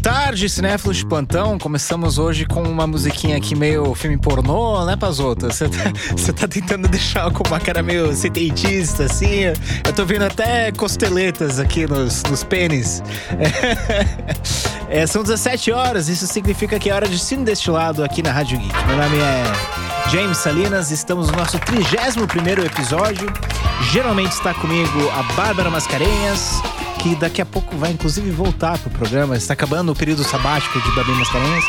tarde, cinéfilos de plantão. Começamos hoje com uma musiquinha aqui meio filme pornô, né, Pazota? Você tá, tá tentando deixar com uma cara meio setentista, assim. Eu tô vendo até costeletas aqui nos, nos pênis. É, são 17 horas, isso significa que é hora de cine destilado aqui na Rádio Geek. Meu nome é James Salinas, estamos no nosso 31 episódio. Geralmente está comigo a Bárbara Mascarenhas que daqui a pouco vai inclusive voltar pro programa. Está acabando o período sabático de Babi Mascarenhas.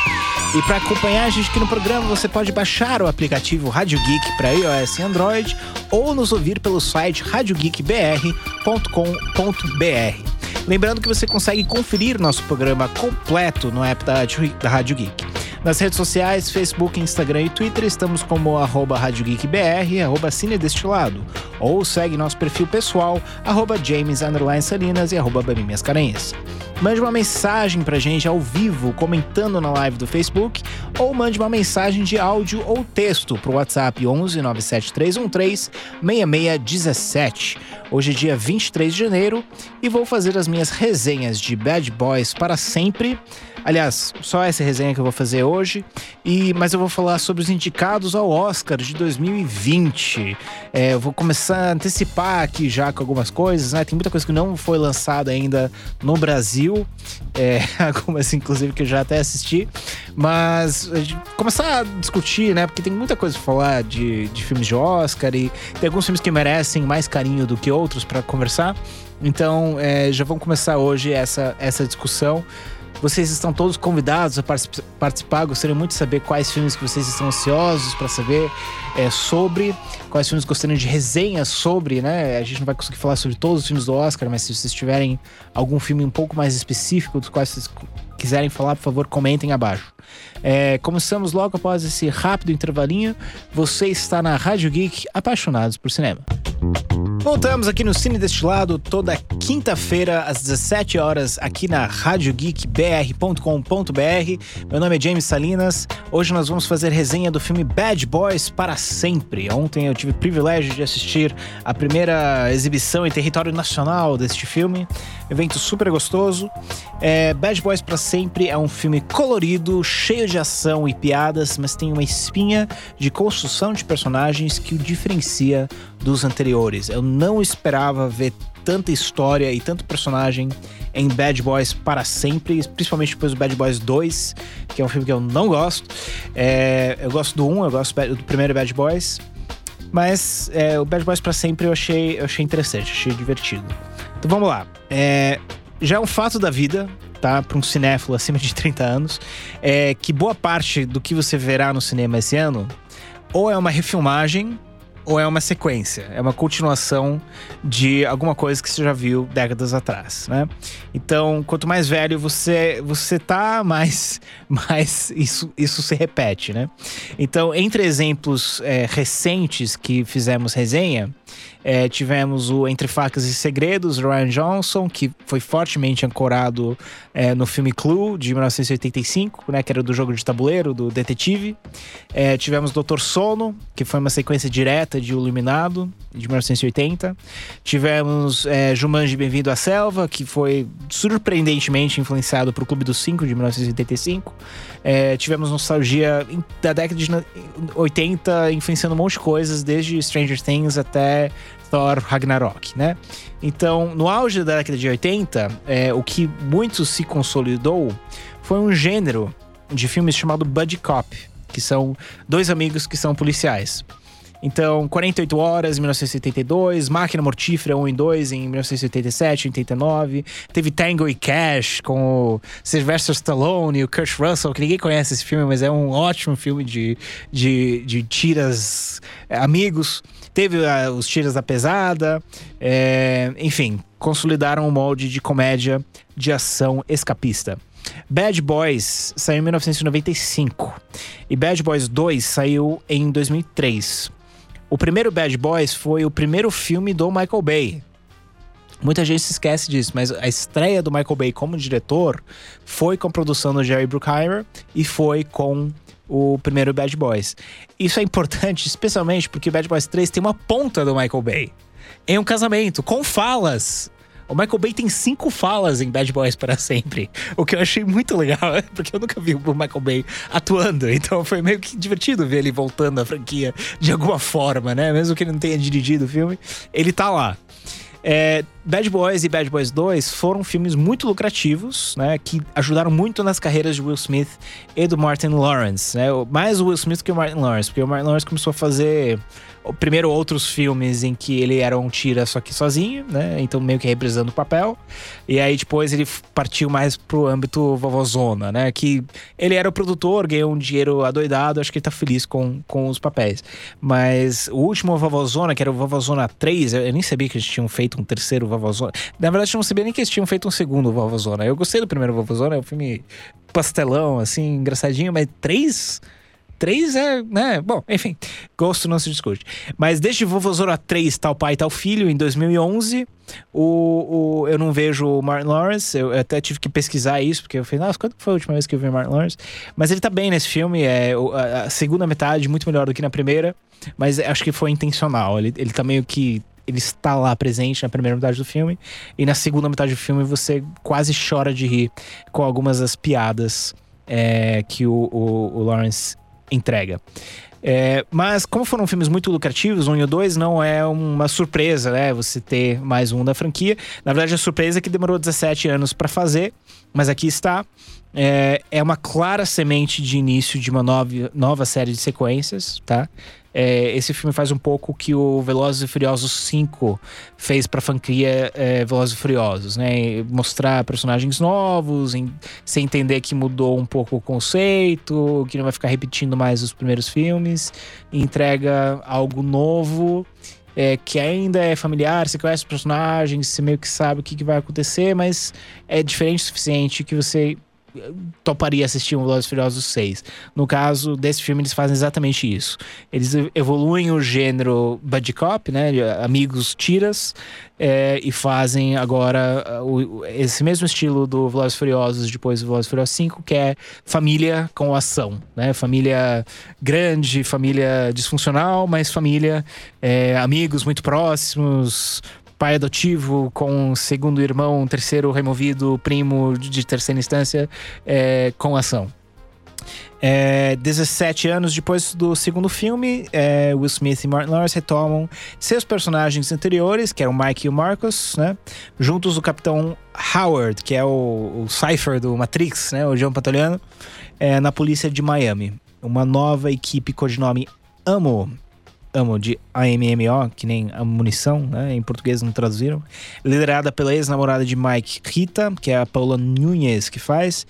E para acompanhar a gente aqui no programa, você pode baixar o aplicativo Rádio Geek para iOS e Android ou nos ouvir pelo site radiogeekbr.com.br. Lembrando que você consegue conferir nosso programa completo no app da, Rádio Geek. Nas redes sociais, Facebook, Instagram e Twitter, estamos como arroba Rádio Geek BR, arroba Cine Destilado. Ou segue nosso perfil pessoal, arroba James Salinas e arroba Minhas Carenhas. Mande uma mensagem pra gente ao vivo, comentando na live do Facebook, ou mande uma mensagem de áudio ou texto pro WhatsApp 11 97313 6617. Hoje é dia 23 de janeiro e vou fazer as minhas resenhas de Bad Boys para sempre Aliás, só essa resenha que eu vou fazer hoje. E, mas eu vou falar sobre os indicados ao Oscar de 2020. É, eu vou começar a antecipar aqui já com algumas coisas, né? Tem muita coisa que não foi lançada ainda no Brasil. É, algumas, inclusive, que eu já até assisti. Mas começar a discutir, né? Porque tem muita coisa pra falar de, de filmes de Oscar e tem alguns filmes que merecem mais carinho do que outros para conversar. Então, é, já vamos começar hoje essa, essa discussão. Vocês estão todos convidados a participar. Gostaria muito de saber quais filmes que vocês estão ansiosos para saber é, sobre, quais filmes gostariam de resenha sobre, né? A gente não vai conseguir falar sobre todos os filmes do Oscar, mas se vocês tiverem algum filme um pouco mais específico dos quais vocês quiserem falar, por favor, comentem abaixo. É, começamos logo após esse rápido intervalinho. Você está na Rádio Geek, apaixonados por cinema. Voltamos aqui no Cine Destilado toda quinta-feira às 17 horas aqui na radiogeekbr.com.br. Meu nome é James Salinas. Hoje nós vamos fazer resenha do filme Bad Boys para sempre. Ontem eu tive o privilégio de assistir a primeira exibição em território nacional deste filme. Evento super gostoso. É, Bad Boys para sempre é um filme colorido, cheio de ação e piadas, mas tem uma espinha de construção de personagens que o diferencia dos anteriores. Eu não esperava ver tanta história e tanto personagem em Bad Boys para sempre, principalmente depois do Bad Boys 2, que é um filme que eu não gosto. É, eu gosto do 1, eu gosto do primeiro Bad Boys, mas é, o Bad Boys para sempre eu achei, eu achei interessante, achei divertido. Então vamos lá. É, já é um fato da vida, tá? Para um cinéfilo acima de 30 anos, é que boa parte do que você verá no cinema esse ano ou é uma refilmagem ou é uma sequência, é uma continuação de alguma coisa que você já viu décadas atrás, né? Então, quanto mais velho você você tá, mais, mais isso, isso se repete, né? Então, entre exemplos é, recentes que fizemos resenha, é, tivemos o Entre Facas e Segredos, Ryan Johnson, que foi fortemente ancorado é, no filme Clue, de 1985, né, que era do jogo de tabuleiro, do detetive. É, tivemos Doutor Sono, que foi uma sequência direta de Iluminado, de 1980. Tivemos é, Jumanji Bem-vindo à Selva, que foi surpreendentemente influenciado por Clube dos Cinco, de 1985. É, tivemos nostalgia da década de 80, influenciando um monte de coisas, desde Stranger Things até Thor Ragnarok, né? Então, no auge da década de 80, é, o que muito se consolidou foi um gênero de filmes chamado Buddy Cop, que são dois amigos que são policiais. Então, 48 Horas em 1972, Máquina Mortífera 1 e 2 em 1987, 89. Teve Tango e Cash com o Sylvester Stallone e o Kurt Russell, que ninguém conhece esse filme, mas é um ótimo filme de, de, de tiras é, amigos. Teve uh, os tiras da pesada, é, enfim, consolidaram o molde de comédia de ação escapista. Bad Boys saiu em 1995 e Bad Boys 2 saiu em 2003. O primeiro Bad Boys foi o primeiro filme do Michael Bay. Muita gente se esquece disso, mas a estreia do Michael Bay como diretor foi com a produção do Jerry Bruckheimer e foi com o primeiro Bad Boys. Isso é importante, especialmente porque Bad Boys 3 tem uma ponta do Michael Bay em um casamento com falas O Michael Bay tem cinco falas em Bad Boys para sempre. O que eu achei muito legal, porque eu nunca vi o Michael Bay atuando. Então foi meio que divertido ver ele voltando à franquia de alguma forma, né? Mesmo que ele não tenha dirigido o filme, ele tá lá. É, Bad Boys e Bad Boys 2 foram filmes muito lucrativos, né? Que ajudaram muito nas carreiras de Will Smith e do Martin Lawrence, né? Mais o Will Smith que o Martin Lawrence, porque o Martin Lawrence começou a fazer primeiro outros filmes em que ele era um tira só que sozinho, né? Então meio que representando o papel. E aí depois ele partiu mais pro âmbito vovozona, né? Que ele era o produtor, ganhou um dinheiro adoidado, acho que ele tá feliz com, com os papéis. Mas o último vovozona, que era o vovozona 3, eu, eu nem sabia que eles tinham feito um terceiro vovozona. Na verdade, eu não sabia nem que eles tinham feito um segundo vovozona. Eu gostei do primeiro vovozona, é um filme pastelão, assim, engraçadinho, mas três 3 é, né? Bom, enfim, gosto não se discute. Mas desde Vovozora 3, Tal Pai, Tal Filho, em 2011, o, o, eu não vejo o Martin Lawrence. Eu até tive que pesquisar isso, porque eu falei, nossa, quando foi a última vez que eu vi o Martin Lawrence? Mas ele tá bem nesse filme, é a, a segunda metade muito melhor do que na primeira, mas acho que foi intencional. Ele, ele tá meio que ele está lá presente na primeira metade do filme. E na segunda metade do filme você quase chora de rir com algumas das piadas é, que o, o, o, Lawrence entrega. É, mas como foram filmes muito lucrativos, um e o dois, não é uma surpresa, né? Você ter mais um da franquia. Na verdade, a surpresa é que demorou 17 anos para fazer, mas aqui está. É, é uma clara semente de início de uma nova, nova série de sequências, tá? É, esse filme faz um pouco o que o Velozes e Furiosos 5 fez pra franquia é, Velozes e Furiosos, né? Mostrar personagens novos, em, sem entender que mudou um pouco o conceito, que não vai ficar repetindo mais os primeiros filmes, entrega algo novo. É, que ainda é familiar, você conhece os personagens, você meio que sabe o que, que vai acontecer, mas é diferente o suficiente que você toparia assistir um Velozes Furiosos 6. No caso desse filme, eles fazem exatamente isso. Eles evoluem o gênero buddy cop, né, amigos tiras, é, e fazem agora uh, o, esse mesmo estilo do Velozes Furiosos depois do Velozes Furiosos 5, que é família com ação, né, família grande, família disfuncional, mas família, é, amigos muito próximos, pai adotivo com segundo irmão, terceiro removido, primo de terceira instância, é, com ação. É, 17 anos depois do segundo filme, é, Will Smith e Martin Lawrence retomam seus personagens anteriores, que eram o Mike e o Marcus, né? Juntos do Capitão Howard, que é o, o Cypher do Matrix, né? O João Patoliano, é, na polícia de Miami. Uma nova equipe codinome Amo amo de AMMO, que nem a munição, né? Em português não traduziram. Liderada pela ex-namorada de Mike Rita, que é a Paula Nunes que faz.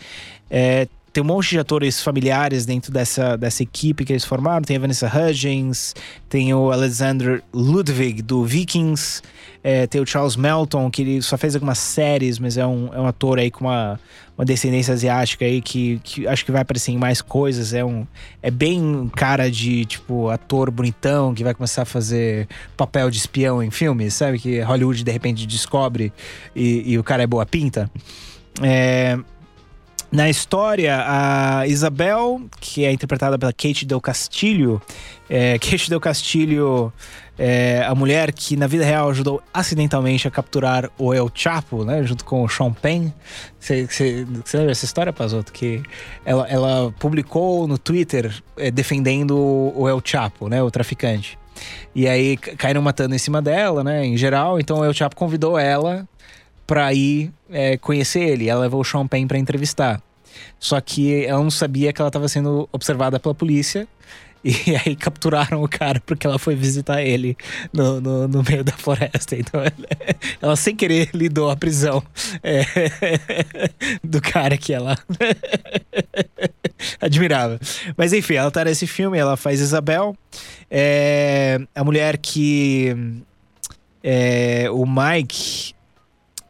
É, tem um monte de atores familiares dentro dessa, dessa equipe que eles formaram. Tem a Vanessa Hudgens, tem o Alexander Ludwig do Vikings, é, tem o Charles Melton, que ele só fez algumas séries, mas é um, é um ator aí com uma, uma descendência asiática aí que, que acho que vai aparecer em mais coisas. É, um, é bem cara de, tipo, ator bonitão que vai começar a fazer papel de espião em filmes, sabe? Que Hollywood de repente descobre e, e o cara é boa pinta. É, na história, a Isabel, que é interpretada pela Kate Del Castillo, é, Kate Del Castillo é a mulher que na vida real ajudou acidentalmente a capturar o El Chapo, né, junto com o Sean Penn. Você lembra essa história, Pazoto? Que ela, ela publicou no Twitter é, defendendo o El Chapo, né, o traficante. E aí caíram matando em cima dela, né, em geral. Então o El Chapo convidou ela pra ir é, conhecer ele. Ela levou o Sean Penn pra entrevistar. Só que ela não sabia que ela estava sendo observada pela polícia. E aí capturaram o cara porque ela foi visitar ele no, no, no meio da floresta. Então ela, ela, sem querer lidou a prisão é, do cara que ela admirava. Mas enfim, ela tá nesse filme, ela faz Isabel. É, a mulher que é, o Mike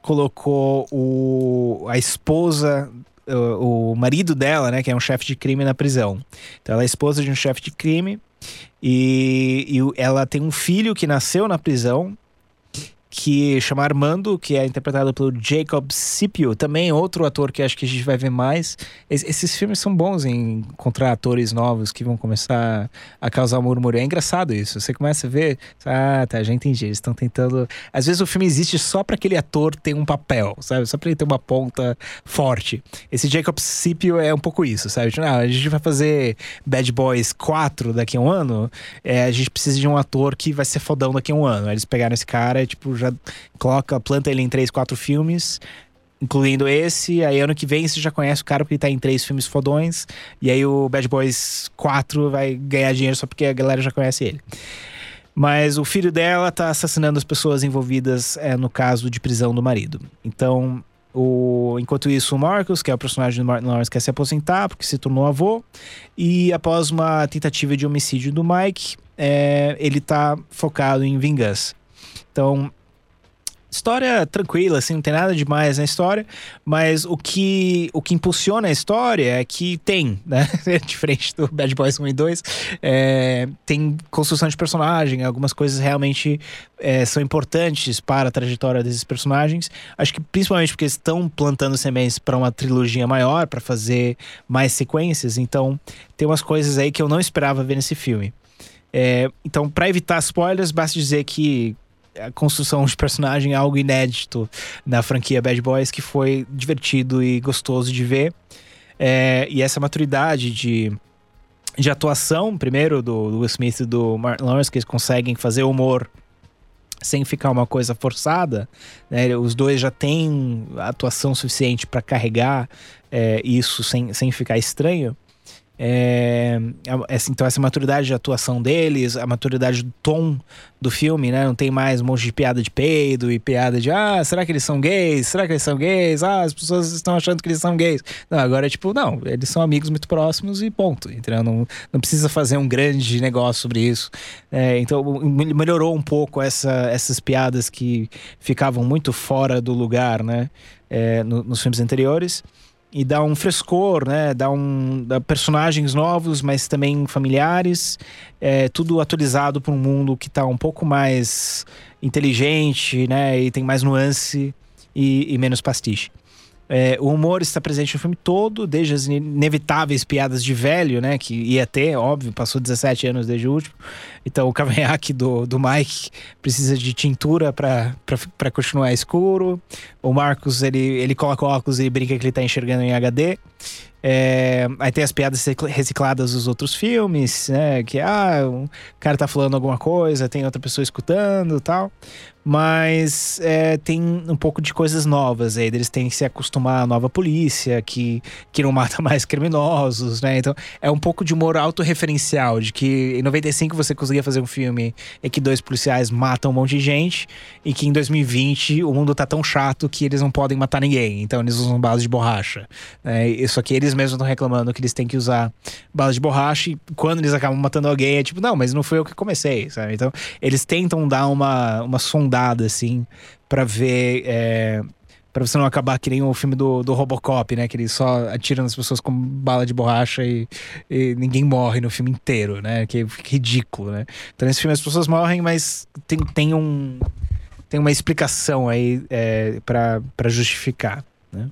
colocou o, a esposa o, o marido dela, né, que é um chefe de crime na prisão. Então ela é esposa de um chefe de crime e, e ela tem um filho que nasceu na prisão que chama Armando, que é interpretado pelo Jacob Scipio, também outro ator que acho que a gente vai ver mais. Es esses filmes são bons em encontrar atores novos que vão começar a causar murmúrio. É engraçado isso. Você começa a ver, ah, tá, já entendi. Eles estão tentando. Às vezes o filme existe só para aquele ator ter um papel, sabe? Só para ele ter uma ponta forte. Esse Jacob Scipio é um pouco isso, sabe? Tipo, ah, a gente vai fazer Bad Boys 4 daqui a um ano, é, a gente precisa de um ator que vai ser fodão daqui a um ano. Eles pegaram esse cara tipo, já coloca, planta ele em três, quatro filmes, incluindo esse. Aí ano que vem você já conhece o cara porque ele tá em três filmes fodões. E aí o Bad Boys 4 vai ganhar dinheiro só porque a galera já conhece ele. Mas o filho dela tá assassinando as pessoas envolvidas é, no caso de prisão do marido. Então, o, enquanto isso, o Marcus, que é o personagem do Martin Lawrence, quer se aposentar porque se tornou avô. E após uma tentativa de homicídio do Mike, é, ele tá focado em vingança. Então, história tranquila, assim, não tem nada demais na história, mas o que, o que impulsiona a história é que tem, né? Diferente do Bad Boys 1 e 2, é, tem construção de personagem, algumas coisas realmente é, são importantes para a trajetória desses personagens. Acho que principalmente porque estão plantando sementes para uma trilogia maior, para fazer mais sequências, então tem umas coisas aí que eu não esperava ver nesse filme. É, então, para evitar spoilers, basta dizer que a construção de personagem é algo inédito na franquia Bad Boys que foi divertido e gostoso de ver. É, e essa maturidade de, de atuação, primeiro do, do Will Smith e do Martin Lawrence, que eles conseguem fazer humor sem ficar uma coisa forçada, né? os dois já têm atuação suficiente para carregar é, isso sem, sem ficar estranho. É, então essa maturidade de atuação deles, a maturidade do tom do filme, né? Não tem mais um monte de piada de peido e piada de ah, será que eles são gays? Será que eles são gays? Ah, as pessoas estão achando que eles são gays. Não, agora é tipo, não, eles são amigos muito próximos e ponto. Entendeu? Não, não precisa fazer um grande negócio sobre isso. É, então melhorou um pouco essa, essas piadas que ficavam muito fora do lugar, né? É, no, nos filmes anteriores e dá um frescor, né? Dá um dá personagens novos, mas também familiares, é, tudo atualizado para um mundo que está um pouco mais inteligente, né? E tem mais nuance e, e menos pastiche. É, o humor está presente no filme todo, desde as inevitáveis piadas de velho, né? Que ia ter, óbvio, passou 17 anos desde o último. Então o cavanhaque do, do Mike precisa de tintura para continuar escuro. O Marcos, ele, ele coloca óculos e brinca que ele está enxergando em HD. É, aí tem as piadas recicladas dos outros filmes, né? Que ah, o cara tá falando alguma coisa, tem outra pessoa escutando tal. Mas é, tem um pouco de coisas novas aí. Eles têm que se acostumar à nova polícia, que, que não mata mais criminosos, né? Então é um pouco de humor autorreferencial, de que em 95 você conseguia fazer um filme em que dois policiais matam um monte de gente, e que em 2020 o mundo tá tão chato que eles não podem matar ninguém. Então eles usam balas de borracha. Né? Aqui eles mesmos estão reclamando que eles têm que usar balas de borracha, e quando eles acabam matando alguém é tipo, não, mas não foi eu que comecei, sabe? Então eles tentam dar uma, uma sondagem aprofundada, assim, para ver. É, para você não acabar que nem o filme do, do Robocop, né? Que ele só atira nas pessoas com bala de borracha e, e ninguém morre no filme inteiro, né? Que é ridículo, né? Então nesse filme as pessoas morrem, mas tem, tem um tem uma explicação aí é, para justificar, né?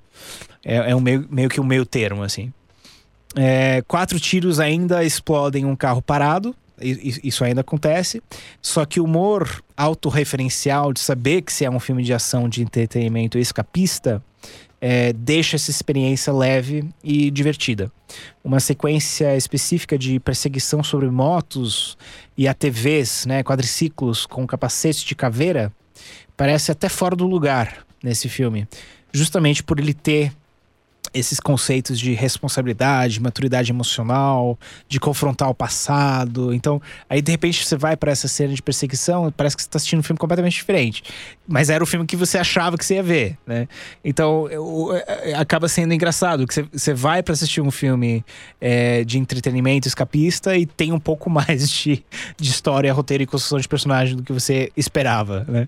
É, é um meio, meio que um meio termo, assim. É, quatro tiros ainda explodem um carro parado, isso ainda acontece. Só que o humor autorreferencial de saber que se é um filme de ação, de entretenimento escapista, é, deixa essa experiência leve e divertida. Uma sequência específica de perseguição sobre motos e ATVs, né, quadriciclos com capacete de caveira, parece até fora do lugar nesse filme. Justamente por ele ter esses conceitos de responsabilidade, maturidade emocional, de confrontar o passado. Então, aí de repente você vai para essa cena de perseguição, parece que você está assistindo um filme completamente diferente. Mas era o filme que você achava que você ia ver, né? Então, eu, é, acaba sendo engraçado que você, você vai para assistir um filme é, de entretenimento escapista e tem um pouco mais de, de história, roteiro e construção de personagem do que você esperava, né?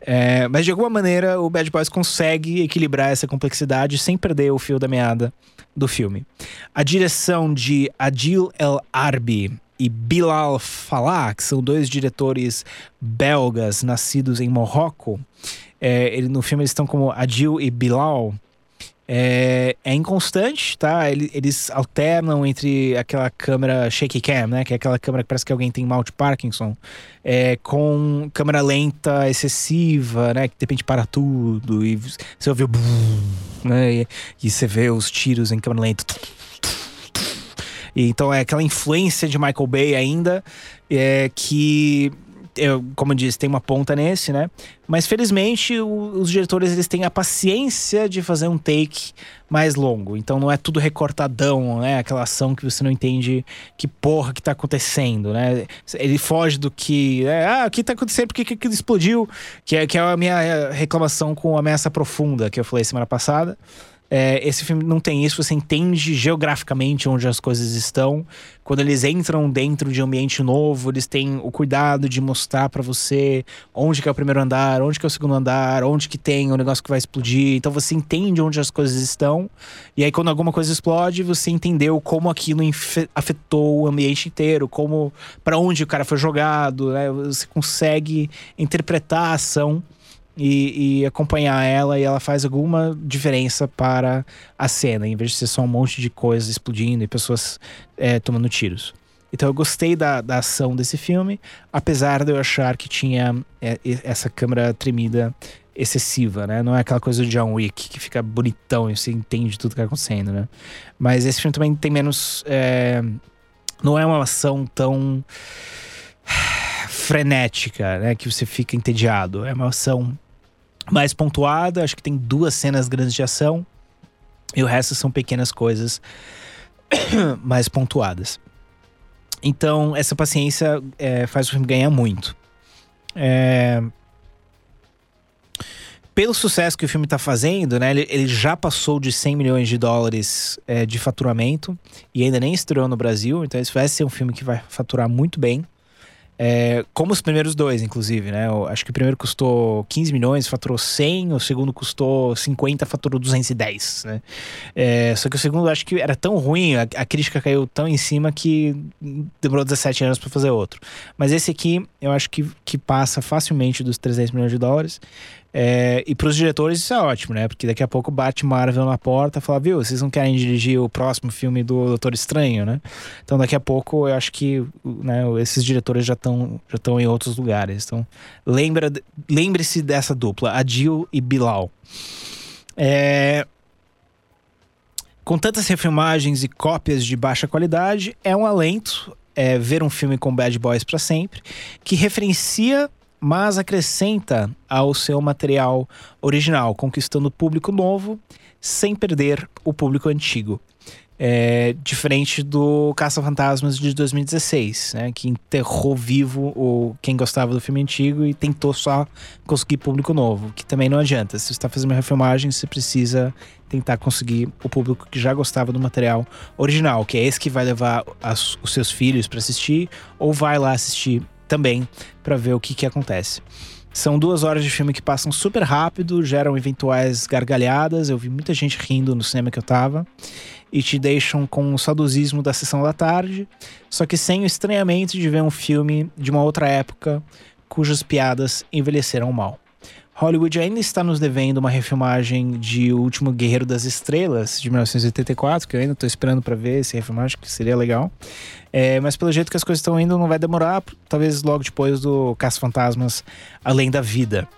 É, mas de alguma maneira o Bad Boys consegue equilibrar essa complexidade sem perder o fio da meada do filme. A direção de Adil El Arbi e Bilal Falah, que são dois diretores belgas nascidos em Marrocos. É, ele, no filme eles estão como Adil e Bilal. É, é inconstante, tá? Eles, alternam entre aquela câmera shaky cam, né? Que é aquela câmera que parece que alguém tem mal de Parkinson, é, com câmera lenta, excessiva, né? Que de repente para tudo e você ouve o né? E, e você vê os tiros em câmera lenta. E, então é aquela influência de Michael Bay ainda, é, que eu, como eu disse, tem uma ponta nesse, né? Mas felizmente o, os diretores eles têm a paciência de fazer um take mais longo. Então não é tudo recortadão, né? Aquela ação que você não entende que porra que tá acontecendo, né? Ele foge do que. É, ah, o que tá acontecendo? Por que, que explodiu? Que é, que é a minha reclamação com Ameaça Profunda, que eu falei semana passada. É, esse filme não tem isso, você entende geograficamente onde as coisas estão. Quando eles entram dentro de um ambiente novo, eles têm o cuidado de mostrar para você onde que é o primeiro andar, onde que é o segundo andar, onde que tem o negócio que vai explodir. Então você entende onde as coisas estão. E aí quando alguma coisa explode, você entendeu como aquilo afetou o ambiente inteiro, como para onde o cara foi jogado, né? Você consegue interpretar a ação e, e, acompanhar ela e ela faz alguma diferença para a cena, em vez de ser só um monte de coisas explodindo e pessoas é, tomando tiros. Então eu gostei da, da ação desse filme, apesar de eu achar que tinha é, essa câmera tremida excessiva, né? Não é aquela coisa do John Wick que fica bonitão e você entende tudo que está acontecendo, né? Mas esse filme também tem menos. É, não é uma ação tão frenética, né? Que você fica entediado. É uma ação mais pontuada. Acho que tem duas cenas grandes de ação. E o resto são pequenas coisas mais pontuadas. Então, essa paciência é, faz o filme ganhar muito. É... Pelo sucesso que o filme está fazendo, né? Ele, ele, já passou de 100 milhões de dólares é, de faturamento e ainda nem estreou no Brasil. Então, esse vai ser um filme que vai faturar muito bem. É, como os primeiros dois, inclusive, né? Eu acho que o primeiro custou 15 milhões, faturou 100, o segundo custou 50, faturou 210, né? É, só que o segundo acho que era tão ruim, a, a, crítica caiu tão em cima que demorou 17 anos para fazer outro. Mas esse aqui, eu acho que, que passa facilmente dos 300 milhões de dólares. É, e para os diretores isso é ótimo, né? Porque daqui a pouco bate Marvel na porta e fala, viu, vocês não querem dirigir o próximo filme do Doutor Estranho, né? Então daqui a pouco eu acho que né, esses diretores já estão já estão em outros lugares. Então lembra, lembre-se dessa dupla, Adil e Bilal. É, com tantas refilmagens e cópias de baixa qualidade, é um alento é, ver um filme com Bad Boys para sempre, que referencia mas acrescenta ao seu material original, conquistando público novo sem perder o público antigo. É, diferente do Caça-Fantasmas de 2016, né, que enterrou vivo o, quem gostava do filme antigo e tentou só conseguir público novo, que também não adianta. Se você está fazendo uma refilmagem, você precisa tentar conseguir o público que já gostava do material original, que é esse que vai levar as, os seus filhos para assistir ou vai lá assistir também para ver o que, que acontece. São duas horas de filme que passam super rápido, geram eventuais gargalhadas. Eu vi muita gente rindo no cinema que eu tava. E te deixam com o saudosismo da sessão da tarde, só que sem o estranhamento de ver um filme de uma outra época cujas piadas envelheceram mal. Hollywood ainda está nos devendo uma refilmagem de O Último Guerreiro das Estrelas, de 1984, que eu ainda estou esperando para ver esse refilmagem, que seria legal. É, mas pelo jeito que as coisas estão indo, não vai demorar, talvez logo depois do Caça Fantasmas Além da Vida.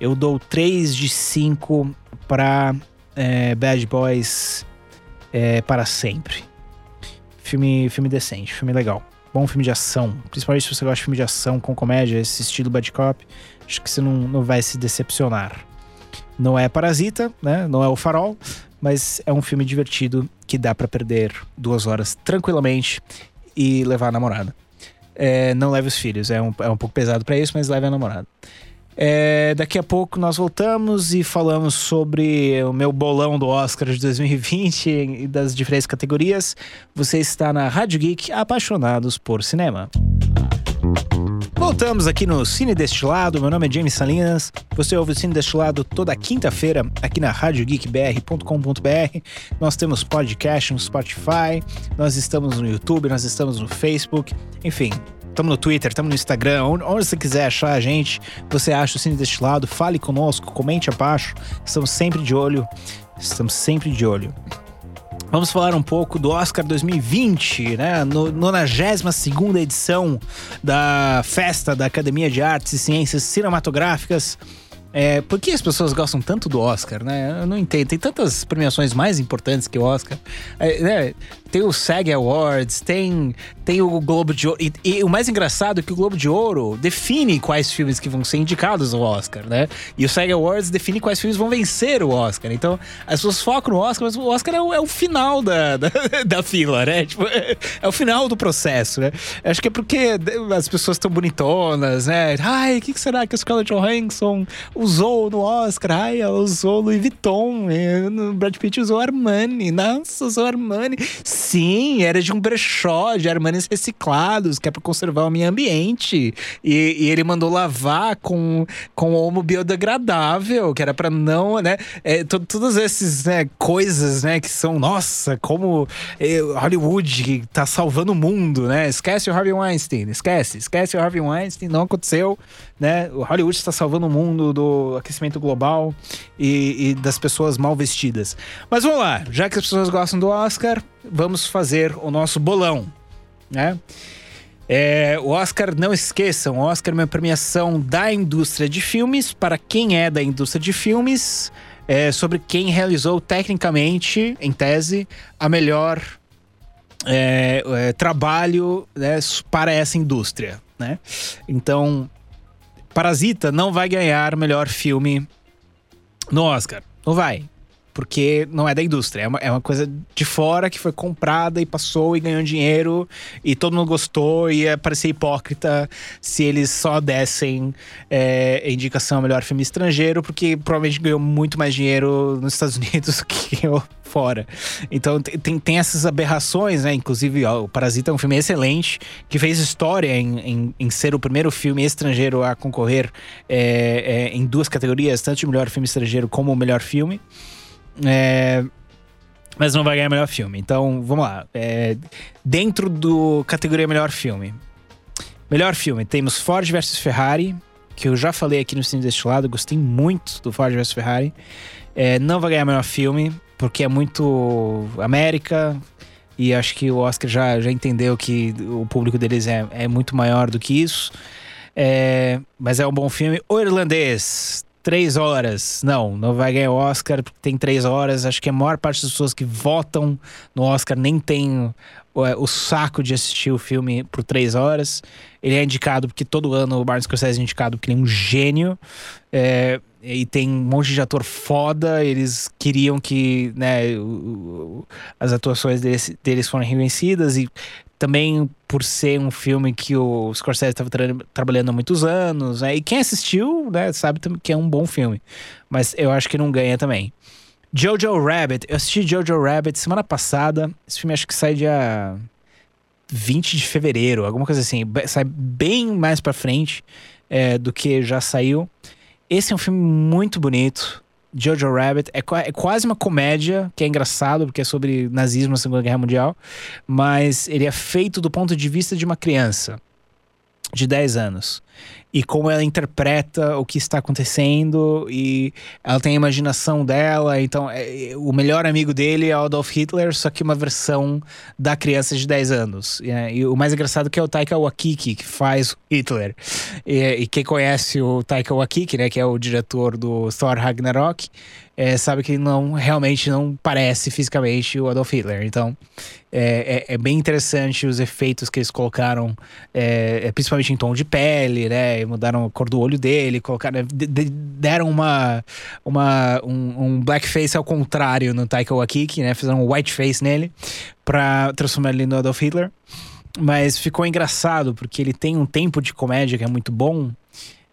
Eu dou 3 de 5 para é, Bad Boys é, para sempre. Filme, filme decente, filme legal. Bom filme de ação, principalmente se você gosta de filme de ação com comédia, esse estilo Bad Cop acho que você não, não vai se decepcionar. Não é Parasita, né? Não é o Farol, mas é um filme divertido que dá para perder duas horas tranquilamente e levar a namorada. É, não leve os filhos, é um, é um pouco pesado para isso, mas leve a namorada. É, daqui a pouco nós voltamos e falamos sobre o meu bolão do Oscar de 2020 e das diferentes categorias. Você está na Rádio Geek Apaixonados por Cinema. Voltamos aqui no Cine Destilado. Meu nome é James Salinas. Você ouve o Cine Destilado toda quinta-feira aqui na radiogeekbr.com.br. Nós temos podcast no Spotify, nós estamos no YouTube, nós estamos no Facebook, enfim. Estamos no Twitter, estamos no Instagram, onde, onde, você quiser achar a gente, você acha o Cine Destilado, fale conosco, comente abaixo. Estamos sempre de olho. Estamos sempre de olho. Vamos falar um pouco do Oscar 2020, né? No 92 edição da festa da Academia de Artes e Ciências Cinematográficas. É, por que as pessoas gostam tanto do Oscar, né? Eu não entendo. Tem tantas premiações mais importantes que o Oscar. É, né? tem o SAG Awards, tem, tem o Globo de Ouro. E, e, o mais engraçado é que o Globo de Ouro define quais filmes que vão ser indicados ao Oscar, né? E o SAG Awards define quais filmes vão vencer o Oscar. Então, as pessoas focam no Oscar, mas o Oscar é o, é o final da, da, da, fila, né? Tipo, é, o final do processo, né? Acho que é porque as pessoas estão bonitonas, né? Ai, o que, que será que a Scarlett Johansson usou no Oscar? Ai, ela usou Louis Vuitton. O Brad Pitt usou Armani. Nossa, usou Armani Sim, era de um brechó de armanes reciclados, que é para conservar o meio ambiente. E, e, ele mandou lavar com, com homo biodegradável, que era para não, né? É, todas essas né, coisas, né, que são, nossa, como é, Hollywood tá salvando o mundo, né? Esquece o Harvey Weinstein, esquece, esquece o Harvey Weinstein, não aconteceu, né? O Hollywood está salvando o mundo do aquecimento global e, e das pessoas mal vestidas. Mas vamos lá, já que as pessoas gostam do Oscar, vamos fazer o nosso bolão, né? É, o Oscar, não esqueçam, o Oscar é uma premiação da indústria de filmes, para quem é da indústria de filmes, é, sobre quem realizou tecnicamente, em tese, a melhor é, é, trabalho né, para essa indústria. Né? Então, Parasita não vai ganhar melhor filme no Oscar. Não vai porque não é da indústria, é uma, é uma coisa de fora que foi comprada e passou e ganhou dinheiro e todo mundo gostou e ia parecer hipócrita se eles só dessem é, indicação a melhor filme estrangeiro, porque provavelmente ganhou muito mais dinheiro nos Estados Unidos do que ganhou fora. Então tem, tem essas aberrações, né? Inclusive, ó, o Parasita é um filme excelente, que fez história em, em, em ser o primeiro filme estrangeiro a concorrer é, é, em duas categorias, tanto de melhor filme estrangeiro como o melhor filme. É, mas não vai ganhar melhor filme. Então, vamos lá. É, dentro do categoria melhor filme. Melhor filme, temos Ford vs Ferrari, que eu já falei aqui no Cine deste lado, gostei muito do Ford vs Ferrari. É, não vai ganhar melhor filme, porque é muito América, e acho que o Oscar já, já entendeu que o público deles é, é muito maior do que isso. É, mas é um bom filme. O Irlandês três horas. Não, não vai ganhar o Oscar porque tem três horas. Acho que a maior parte das pessoas que votam no Oscar nem tem o, é, saco de assistir o filme por três horas. Ele é indicado porque todo ano o Martin Scorsese é indicado porque ele é um gênio. É, e tem um monte de ator foda. Eles queriam que né, as atuações deles, deles foram reconhecidas e também por ser um filme que o Scorsese estava tra trabalhando há muitos anos, né? E quem assistiu, né, sabe que é um bom filme. Mas eu acho que não ganha também. Jojo Rabbit. Eu assisti Jojo Rabbit semana passada. Esse filme acho que sai dia 20 de fevereiro, alguma coisa assim. Sai bem mais pra frente é, do que já saiu. Esse é um filme muito bonito. Jojo Rabbit. É, é, quase uma comédia, que é engraçado, porque é sobre nazismo na Segunda Guerra Mundial. Mas ele é feito do ponto de vista de uma criança de 10 anos e como ela interpreta o que está acontecendo e ela tem a imaginação dela. Então, é, o melhor amigo dele é Adolf Hitler, só que uma versão da criança de 10 anos. E, é, e o mais engraçado é que é o Taika Waititi que faz Hitler. E, e, quem conhece o Taika Waititi, né, que é o diretor do Thor Ragnarok, é, sabe que não realmente não parece fisicamente o Adolf Hitler. Então é, é, é bem interessante os efeitos que eles colocaram, é, é principalmente em tom de pele, né? Mudaram a cor do olho dele, colocaram, deram uma, uma um, um blackface ao contrário no Taika Waititi, né? Fizeram um whiteface nele para transformar ele no Adolf Hitler. Mas ficou engraçado porque ele tem um tempo de comédia que é muito bom.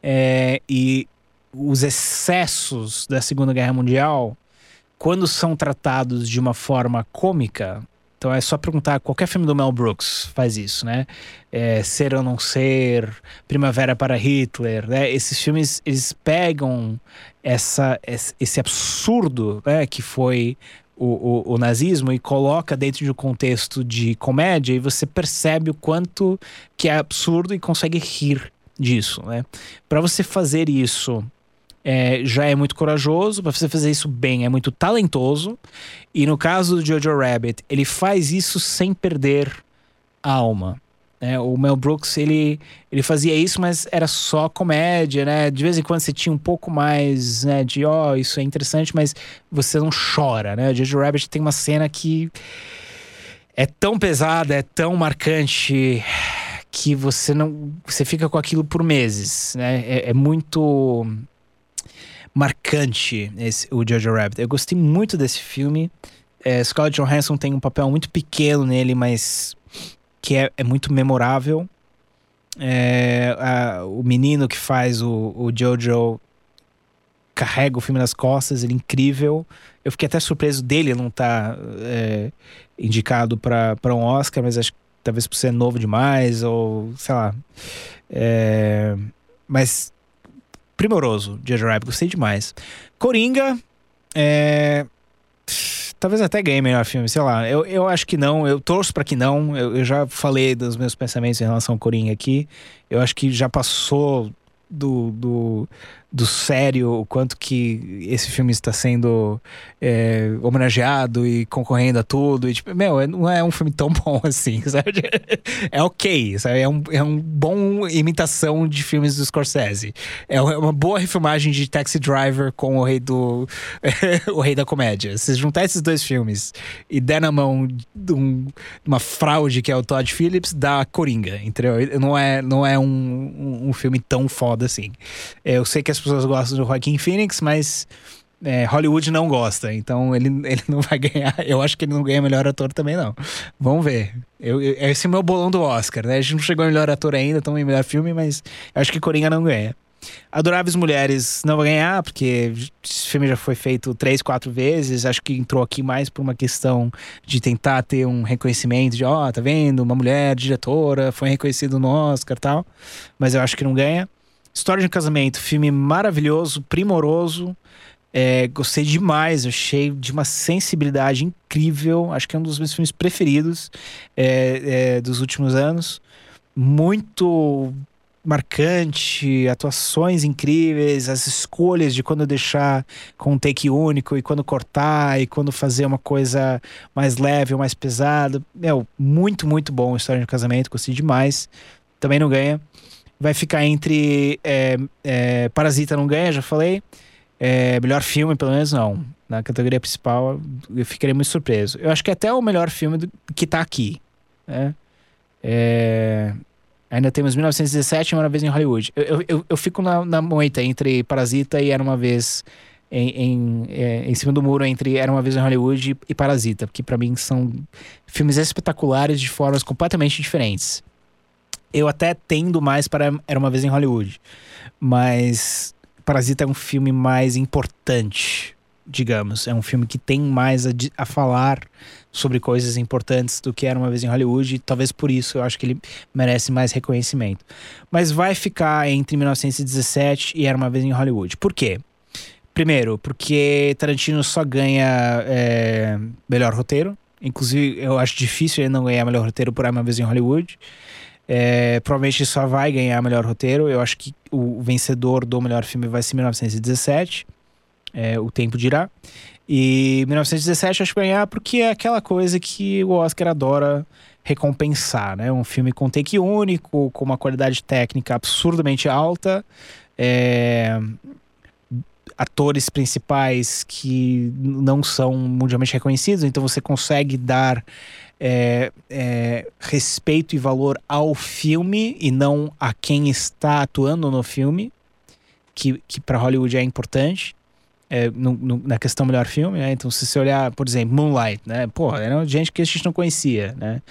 É, e os excessos da Segunda Guerra Mundial, quando são tratados de uma forma cômica, Então é só perguntar, qualquer filme do Mel Brooks faz isso, né? É, ser ou não ser, Primavera para Hitler, né? Esses filmes, eles pegam essa, esse absurdo né, que foi o, o, o, nazismo e coloca dentro de um contexto de comédia e você percebe o quanto que é absurdo e consegue rir disso, né? Para você fazer isso é, já é muito corajoso, para você fazer isso bem é muito talentoso. E no caso do Jojo Rabbit, ele faz isso sem perder a alma. É, o Mel Brooks, ele, ele fazia isso, mas era só comédia, né? De vez em quando você tinha um pouco mais, né? De, ó, oh, isso é interessante, mas você não chora, né? O Jojo Rabbit tem uma cena que é tão pesada, é tão marcante que você não... Você fica com aquilo por meses, né? É, é muito marcante esse, o Jojo Rabbit. Eu gostei muito desse filme. É, Scarlett Johansson tem um papel muito pequeno nele, mas que é, é muito memorável. É, a, o menino que faz o, o Jojo carrega o filme nas costas, ele é incrível. Eu fiquei até surpreso dele não estar tá, é, indicado para um Oscar, mas acho que talvez por ser novo demais, ou sei lá. É, mas primoroso, Jojo Rabbit, gostei demais. Coringa, é, talvez até ganhe melhor filme, sei lá. Eu, eu acho que não, eu torço para que não. Eu, eu, já falei dos meus pensamentos em relação ao Coringa aqui. Eu acho que já passou do, do, do sério, o quanto que esse filme está sendo é, homenageado e concorrendo a tudo. E, tipo, meu, é, não é um filme tão bom assim, sabe? É ok, sabe? É um, é um bom imitação de filmes do Scorsese. É uma boa refilmagem de Taxi Driver com o rei do... o rei da comédia. Se juntar esses dois filmes e der na mão de um, uma fraude que é o Todd Phillips, dá Coringa, entendeu? Não é, não é um, um, um filme tão foda assim. Eu sei que as pessoas gostam do Joaquim Phoenix, mas é, Hollywood não gosta, então ele, ele não vai ganhar. Eu acho que ele não ganha melhor ator também, não. Vamos ver. Eu, eu, esse é o meu bolão do Oscar, né? A gente não chegou em melhor ator ainda, estamos em melhor filme, mas eu acho que Coringa não ganha. Adoráveis Mulheres não vai ganhar, porque esse filme já foi feito três, quatro vezes. Acho que entrou aqui mais por uma questão de tentar ter um reconhecimento de, ó, oh, tá vendo? Uma mulher diretora, foi reconhecido no Oscar tal. Mas eu acho que não ganha. História de um Casamento, filme maravilhoso, primoroso. É, gostei demais, achei de uma sensibilidade incrível. Acho que é um dos meus filmes preferidos é, é, dos últimos anos. Muito marcante, atuações incríveis, as escolhas de quando deixar com um take único e quando cortar e quando fazer uma coisa mais leve ou mais pesada. Meu, muito, muito bom História de um Casamento, gostei demais. Também não ganha vai ficar entre é, é, Parasita não ganha, já falei. É, melhor filme, pelo menos não. Na categoria principal, eu ficaria muito surpreso. Eu acho que até o melhor filme do, que tá aqui. Né? É, ainda temos 1917 e Uma Vez em Hollywood. Eu, eu, eu fico na, na moita entre Parasita e Era Uma Vez em, em, é, em cima do muro entre Era Uma Vez em Hollywood e, e Parasita, porque para mim são filmes espetaculares de formas completamente diferentes eu até tendo mais para Era uma vez em Hollywood. Mas Parasita é um filme mais importante, digamos. É um filme que tem mais a, a, falar sobre coisas importantes do que Era uma vez em Hollywood. E talvez por isso eu acho que ele merece mais reconhecimento. Mas vai ficar entre 1917 e Era uma vez em Hollywood. Por quê? Primeiro, porque Tarantino só ganha é, melhor roteiro. Inclusive, eu acho difícil ele não ganhar melhor roteiro por uma vez em Hollywood. É, provavelmente só vai ganhar melhor roteiro. Eu acho que o vencedor do melhor filme vai ser 1917. É, o tempo dirá. E 1917 acho que ganhar porque é aquela coisa que o Oscar adora recompensar, né? Um filme com take único, com uma qualidade técnica absurdamente alta. É, atores principais que não são mundialmente reconhecidos, então você consegue dar é, é, respeito e valor ao filme e não a quem está atuando no filme, que, que para Hollywood é importante. É, no, no, na questão melhor filme, né? Então, se você olhar, por exemplo, Moonlight, né? Pô, era gente que a gente não conhecia, né?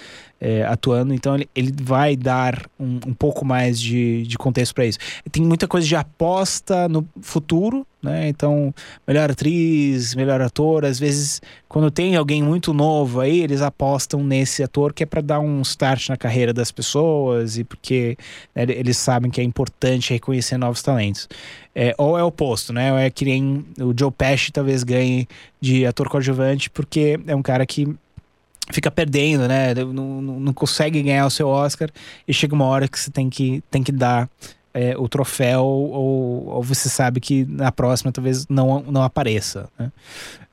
é, atuando, então ele, ele vai dar um, um pouco mais de, de contexto para isso. Tem muita coisa de aposta no futuro, né? Então, melhor atriz, melhor ator, às vezes quando tem alguém muito novo aí, eles apostam nesse ator que é para dar um start na carreira das pessoas e porque né, eles sabem que é importante reconhecer novos talentos. É, ou é oposto, né? Ou é que nem o Joe Pesci talvez ganhe de ator coadjuvante porque é um cara que fica perdendo, né? Não, não, consegue ganhar o seu Oscar e chega uma hora que você tem que, tem que dar é, o troféu ou, ou, você sabe que na próxima talvez não, não apareça. Né?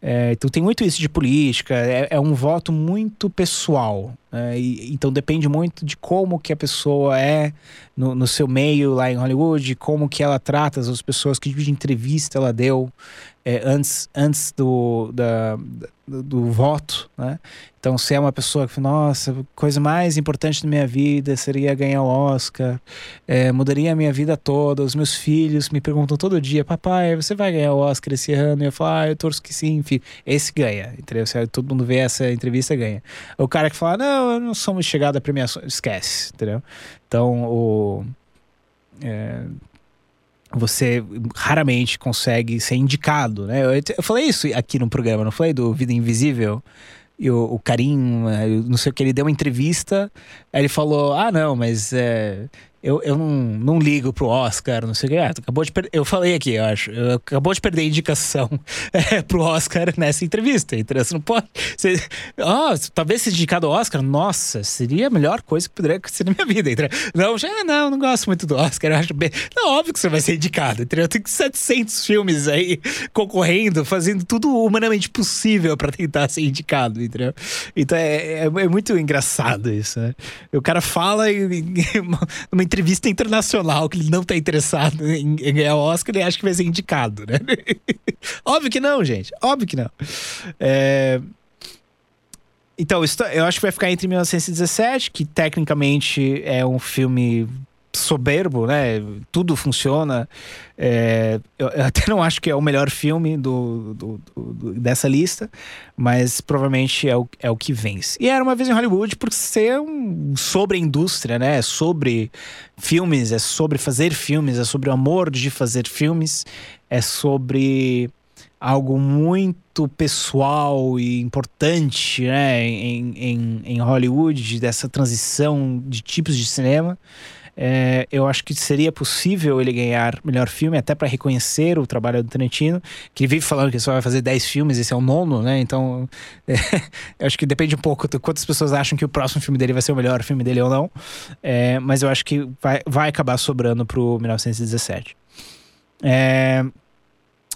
É, então tem muito isso de política, é, é um voto muito pessoal. Né? E, então depende muito de como que a pessoa é no, no, seu meio lá em Hollywood, como que ela trata as pessoas, que tipo de entrevista ela deu é, antes, antes do, da, do, do, voto, né? Então, se é uma pessoa que, nossa, a coisa mais importante da minha vida seria ganhar o Oscar, é, mudaria a minha vida toda. Os meus filhos me perguntam todo dia, papai, você vai ganhar o Oscar esse ano? E eu falo, ah, eu torço que sim, filho. Esse ganha, entendeu? Se todo mundo vê essa entrevista, ganha. O cara que fala, não, eu não sou muito chegado a premiação, esquece, entendeu? Então, o... É, você raramente consegue ser indicado, né? Eu, eu, falei isso aqui no programa, não falei do Vida Invisível? E o, o Karim, não sei o que, ele deu uma entrevista, aí ele falou, ah, não, mas é, eu, eu não, não ligo pro Oscar, não sei o que. Ah, acabou de Eu falei aqui, eu acho. Eu, acabou de perder a indicação é, pro Oscar nessa entrevista. Então você não pode. Você, oh, talvez ser indicado ao Oscar, nossa, seria a melhor coisa que poderia acontecer na minha vida. Entendeu? Não, já não, não gosto muito do Oscar. Eu acho bem. Não, óbvio que você vai ser indicado. Entendeu? Tem 700 filmes aí concorrendo, fazendo tudo humanamente possível para tentar ser indicado, entendeu? Então é, é, é, muito engraçado isso, né? O cara fala e, numa entrevista internacional que ele não tá interessado em, em ganhar o Oscar, ele acha que vai ser indicado, né? Óbvio que não, gente. Óbvio que não. É... Então, eu acho que vai ficar entre 1917, que tecnicamente é um filme soberbo, né? Tudo funciona. É, eu, até não acho que é o melhor filme do, do, do, dessa lista, mas provavelmente é o, é o que vence. E era uma vez em Hollywood por ser um, sobre indústria, né? É sobre filmes, é sobre fazer filmes, é sobre o amor de fazer filmes, é sobre algo muito pessoal e importante né, em, em, em Hollywood, dessa transição de tipos de cinema. É, eu acho que seria possível ele ganhar melhor filme, até para reconhecer o trabalho do Tarantino, que vive falando que só vai fazer 10 filmes, esse é o nono, né? Então, é, eu acho que depende um pouco de quantas pessoas acham que o próximo filme dele vai ser o melhor filme dele ou não. É, mas eu acho que vai, vai acabar sobrando pro 1917. É,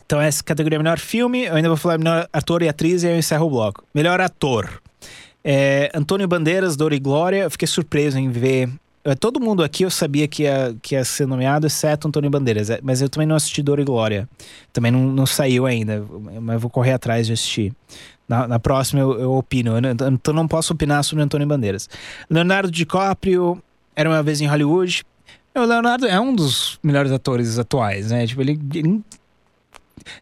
então, essa categoria é melhor filme. Eu ainda vou falar melhor ator e atriz e aí eu encerro o bloco. Melhor ator. É, Antônio Bandeiras, Dor e Glória. Eu fiquei surpreso em ver todo mundo aqui eu sabia que ia, que ia ser nomeado, exceto Antônio Bandeiras. É, mas eu também não assisti Dor e Glória. Também não, não saiu ainda, mas vou correr atrás de assistir. Na, na próxima eu, eu opino. Então não posso opinar sobre Antônio Bandeiras. Leonardo DiCaprio, Era Uma Vez em Hollywood. O Leonardo é um dos melhores atores atuais, né? Tipo, ele, ele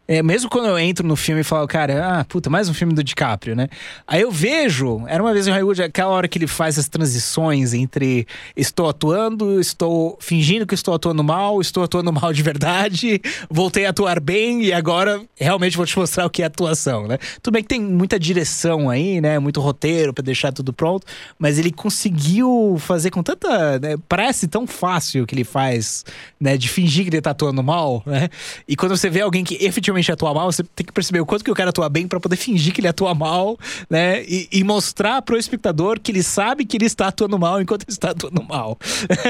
é, mesmo quando eu entro no filme e falo, cara, ah, puta, mais um filme do DiCaprio, né? Aí eu vejo, era uma vez em Hollywood, aquela hora que ele faz as transições entre estou atuando, estou fingindo que estou atuando mal, estou atuando mal de verdade, voltei a atuar bem e agora realmente vou te mostrar o que é atuação, né? Tudo bem que tem muita direção aí, né? Muito roteiro para deixar tudo pronto, mas ele conseguiu fazer com tanta. Né? Parece tão fácil que ele faz, né? De fingir que ele tá atuando mal, né? E quando você vê alguém que efetivamente atua mal, você tem que perceber o quanto que o cara atua bem para poder fingir que ele atua mal, né? E, e, mostrar pro espectador que ele sabe que ele está atuando mal enquanto ele está atuando mal.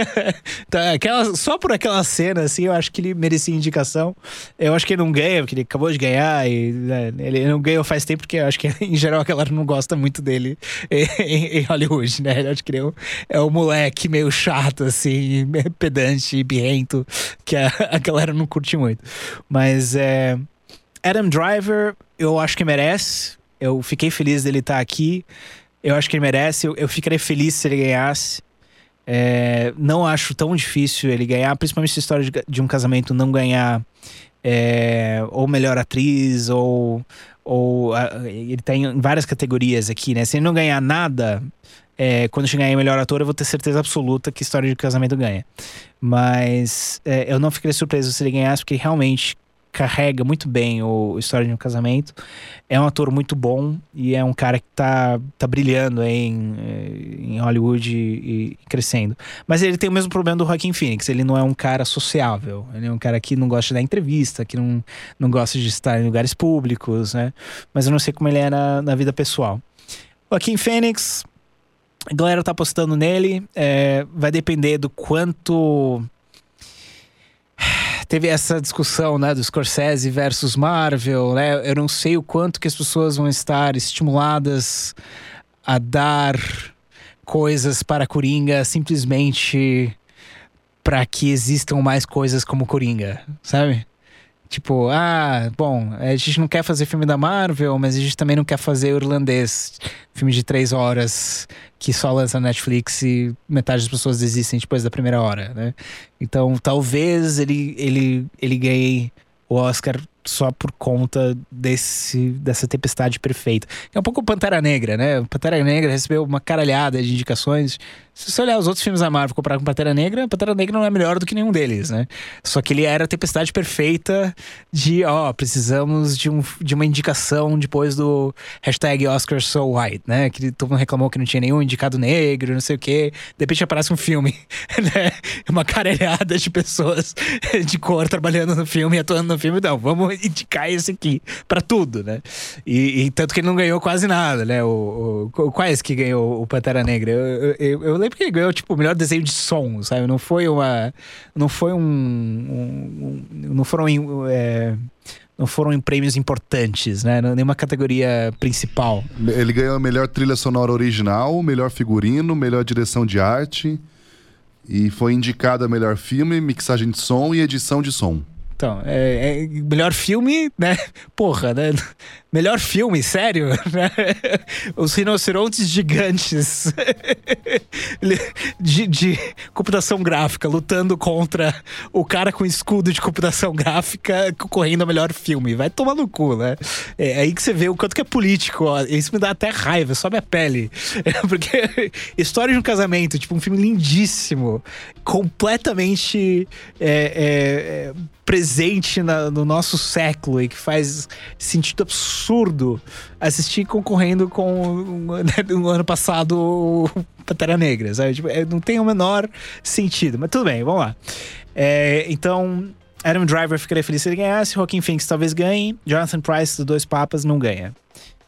então, aquela, só por aquela cena, assim, eu acho que ele merecia indicação. Eu acho que ele não ganha, porque ele acabou de ganhar e né, ele não ganhou faz tempo, porque eu acho que, em geral, a galera não gosta muito dele em, em Hollywood, né? Eu acho que ele é o, é moleque meio chato, assim, pedante birrento, que a, a galera não curte muito. Mas é. Adam Driver, eu acho que merece. Eu fiquei feliz dele estar aqui. Eu acho que ele merece. Eu, eu ficaria feliz se ele ganhasse. É, não acho tão difícil ele ganhar, principalmente essa história de, de um casamento não ganhar é, ou melhor atriz, ou, ou a, ele tem tá várias categorias aqui, né? Se ele não ganhar nada, é, quando chegar em melhor ator, eu vou ter certeza absoluta que História de Casamento ganha. Mas é, eu não ficaria surpreso se ele ganhasse, porque realmente carrega muito bem o História de um Casamento. É um ator muito bom e é um cara que tá, tá brilhando em, em Hollywood e, e, crescendo. Mas ele tem o mesmo problema do Joaquin Phoenix. Ele não é um cara sociável. Ele é um cara que não gosta de dar entrevista, que não, não gosta de estar em lugares públicos, né? Mas eu não sei como ele é na, na vida pessoal. Joaquin Phoenix, a galera tá apostando nele. É, vai depender do quanto teve essa discussão, né, do Scorsese versus Marvel, né? Eu não sei o quanto que as pessoas vão estar estimuladas a dar coisas para Coringa simplesmente para que existam mais coisas como Coringa, sabe? Tipo, ah, bom, a gente não quer fazer filme da Marvel, mas a gente também não quer fazer irlandês, filme de três horas que só lança na Netflix e metade das pessoas desistem depois da primeira hora, né? Então, talvez ele, ele, ele ganhe o Oscar só por conta desse, dessa tempestade perfeita. É um pouco Pantera Negra, né? Pantera Negra recebeu uma caralhada de indicações. Se você olhar os outros filmes da Marvel comparar com Pantera Negra, Pantera Negra não é melhor do que nenhum deles, né? Só que ele era a tempestade perfeita de, ó, precisamos de, um, de uma indicação depois do hashtag Oscar So White, né? Que todo mundo reclamou que não tinha nenhum indicado negro, não sei o quê. De repente aparece um filme, né? Uma caralhada de pessoas de cor trabalhando no filme, atuando no filme. Não, vamos indicar esse aqui para tudo, né? E, e, tanto que ele não ganhou quase nada, né? O, o, quais que ganhou o Pantera Negra? Eu, eu, eu, lembro que ele ganhou, tipo, o melhor desenho de som, sabe? Não foi uma... Não foi um... um, um não foram... É, não foram em prêmios importantes, né? Nenhuma categoria principal. Ele ganhou a melhor trilha sonora original, melhor figurino, melhor direção de arte. E foi indicado a melhor filme, mixagem de som e edição de som. Então, é, é, melhor filme, né? Porra, né? Melhor filme, sério? Né? Os rinocerontes gigantes de, de, computação gráfica lutando contra o cara com escudo de computação gráfica concorrendo ao melhor filme. Vai tomar no cu, né? É, é aí que você vê o quanto que é político. Ó. Isso me dá até raiva, sobe a pele. É, porque História de um Casamento, tipo, um filme lindíssimo, completamente. É, é, é presente na, no nosso século e que faz sentido absurdo assistir concorrendo com né, no ano passado Pantera Negra, sabe? Tipo, é, não tem o menor sentido, mas tudo bem, vamos lá. É, então, Adam Driver ficaria feliz se ele ganhasse, Joaquin Phoenix talvez ganhe, Jonathan Price dos Dois Papas não ganha.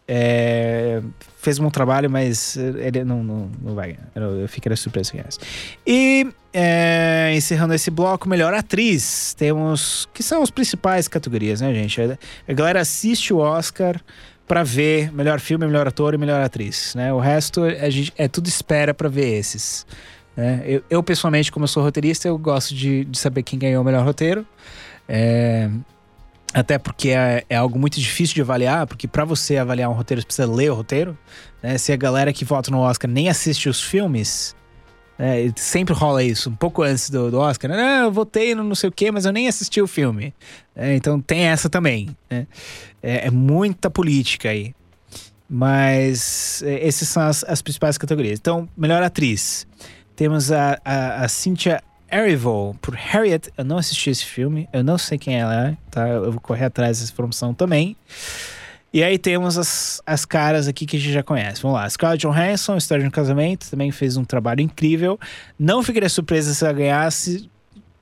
É, fez um bom trabalho, mas ele não, não, não vai ganhar. Eu, eu surpreso se ganhasse. E é, encerrando esse bloco, melhor atriz. Temos. Que são as principais categorias, né, gente? A galera assiste o Oscar para ver melhor filme, melhor ator e melhor atriz. Né? O resto a gente, é tudo espera para ver esses. Né? Eu, eu, pessoalmente, como eu sou roteirista, eu gosto de, de saber quem ganhou o melhor roteiro. É, até porque é, é, algo muito difícil de avaliar, porque para você avaliar um roteiro, você precisa ler o roteiro. Né? Se a galera que vota no Oscar nem assiste os filmes, é, sempre rola isso, um pouco antes do, do Oscar. Né? Não, eu votei no não sei o quê, mas eu nem assisti o filme. É, então tem essa também. Né? É, é, muita política aí. Mas é, essas são as, as, principais categorias. Então, melhor atriz. Temos a, a, a Cynthia Erivo, por Harriet. Eu não assisti esse filme, eu não sei quem ela é, tá? Eu vou correr atrás dessa informação também. E aí temos as, as caras aqui que a gente já conhece. Vamos lá. Scarlett Johansson, História de um Casamento, também fez um trabalho incrível. Não ficaria surpresa se ela ganhasse,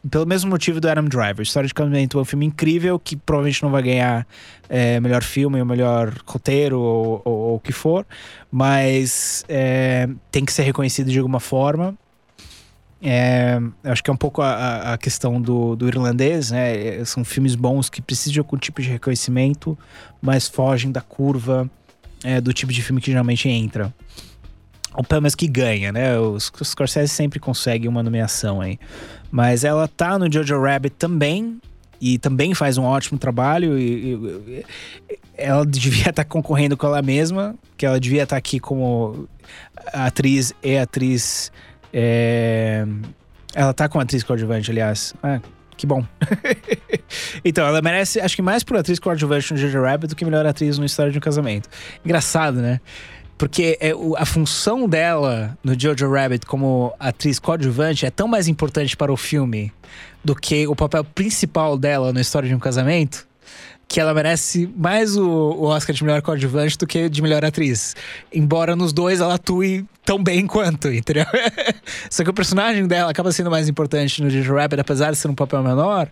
pelo mesmo motivo do Adam Driver. História de Casamento é um filme incrível que provavelmente não vai ganhar é, melhor filme ou melhor roteiro ou, ou, ou o que for, mas é, tem que ser reconhecido de alguma forma. É, acho que é um pouco a, a questão do, do, irlandês, né? É, são filmes bons que precisam de algum tipo de reconhecimento, mas fogem da curva é, do tipo de filme que geralmente entra. Ou pelo menos que ganha, né? Os, os Scorsese sempre conseguem uma nomeação aí. Mas ela tá no Jojo Rabbit também, e também faz um ótimo trabalho. E, e, ela devia estar tá concorrendo com ela mesma, que ela devia estar tá aqui como atriz e atriz é... Ela tá com atriz coadjuvante, aliás. Ah, que bom. então, ela merece, acho que mais por atriz coadjuvante no Jojo Rabbit do que melhor atriz no História de um Casamento. Engraçado, né? Porque é, a função dela no Jojo Rabbit como atriz coadjuvante é tão mais importante para o filme do que o papel principal dela na história de um casamento. Que ela merece mais o, o Oscar de melhor coadjuvante do que de melhor atriz. Embora nos dois ela atue tão bem quanto, entendeu? Só que o personagem dela acaba sendo mais importante no Jojo Rabbit, apesar de ser um papel menor.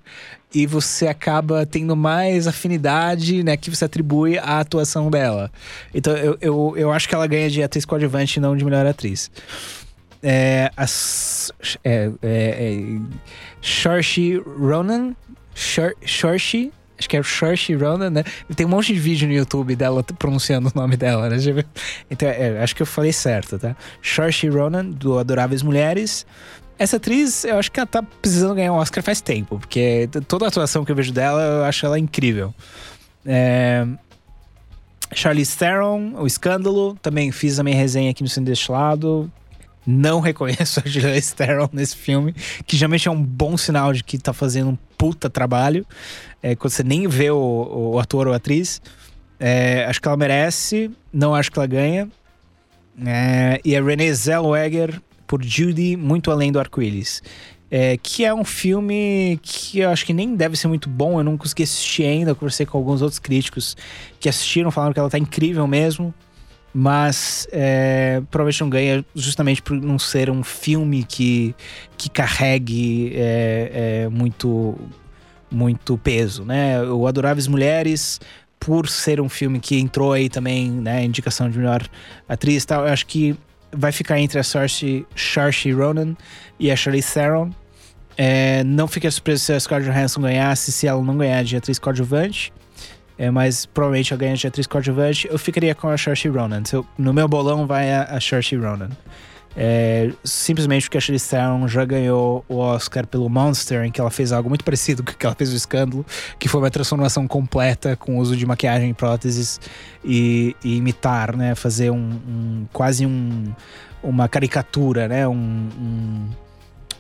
E você acaba tendo mais afinidade, né, que você atribui à atuação dela. Então eu, eu, eu acho que ela ganha de atriz coadjuvante e não de melhor atriz. É, as, é, é, é, Saoirse Ronan, Saoirse, acho que é Saoirse Ronan, né? Tem um monte de vídeo no YouTube dela pronunciando o nome dela, né? Então, é, acho que eu falei certo, tá? Saoirse Ronan, do Adoráveis Mulheres. Essa atriz, eu acho que ela tá precisando ganhar um Oscar faz tempo, porque toda a atuação que eu vejo dela, eu acho ela incrível. É... Charlize Theron, O Escândalo, também fiz a minha resenha aqui no Cine Destilado. Não reconheço a Charlize Theron nesse filme, que geralmente é um bom sinal de que tá fazendo um puta trabalho. É, quando você nem vê o, o ator ou atriz. É, acho que ela merece, não acho que ela ganha. É, e a Renée Zellweger por Judy, Muito Além do Arco-Íris. É, que é um filme que eu acho que nem deve ser muito bom, eu não consegui assistir ainda. Eu conversei com alguns outros críticos que assistiram, falaram que ela tá incrível mesmo. Mas é, provavelmente não ganha justamente por não ser um filme que, que carregue é, é, muito, muito peso, né? O Adoráveis Mulheres, por ser um filme que entrou aí também, né? Indicação de melhor atriz tal, eu acho que vai ficar entre a Saoirse Ronan e a Charlize Theron. É, não fiquei surpreso se a Scarlett Johansson ganhasse, se ela não ganhar de atriz coadjuvante. É, mas provavelmente ela ganha de atriz coadjuvante. Eu ficaria com a Saoirse Ronan. Eu- no meu bolão vai a, a Saoirse Ronan. É, simplesmente porque a Charlize Theron já ganhou o Oscar pelo Monster, em que ela fez algo muito parecido com o que ela fez no Escândalo, que foi uma transformação completa com o uso de maquiagem próteses e, e imitar, né? Fazer um, um- quase um, uma caricatura, né? Um, um-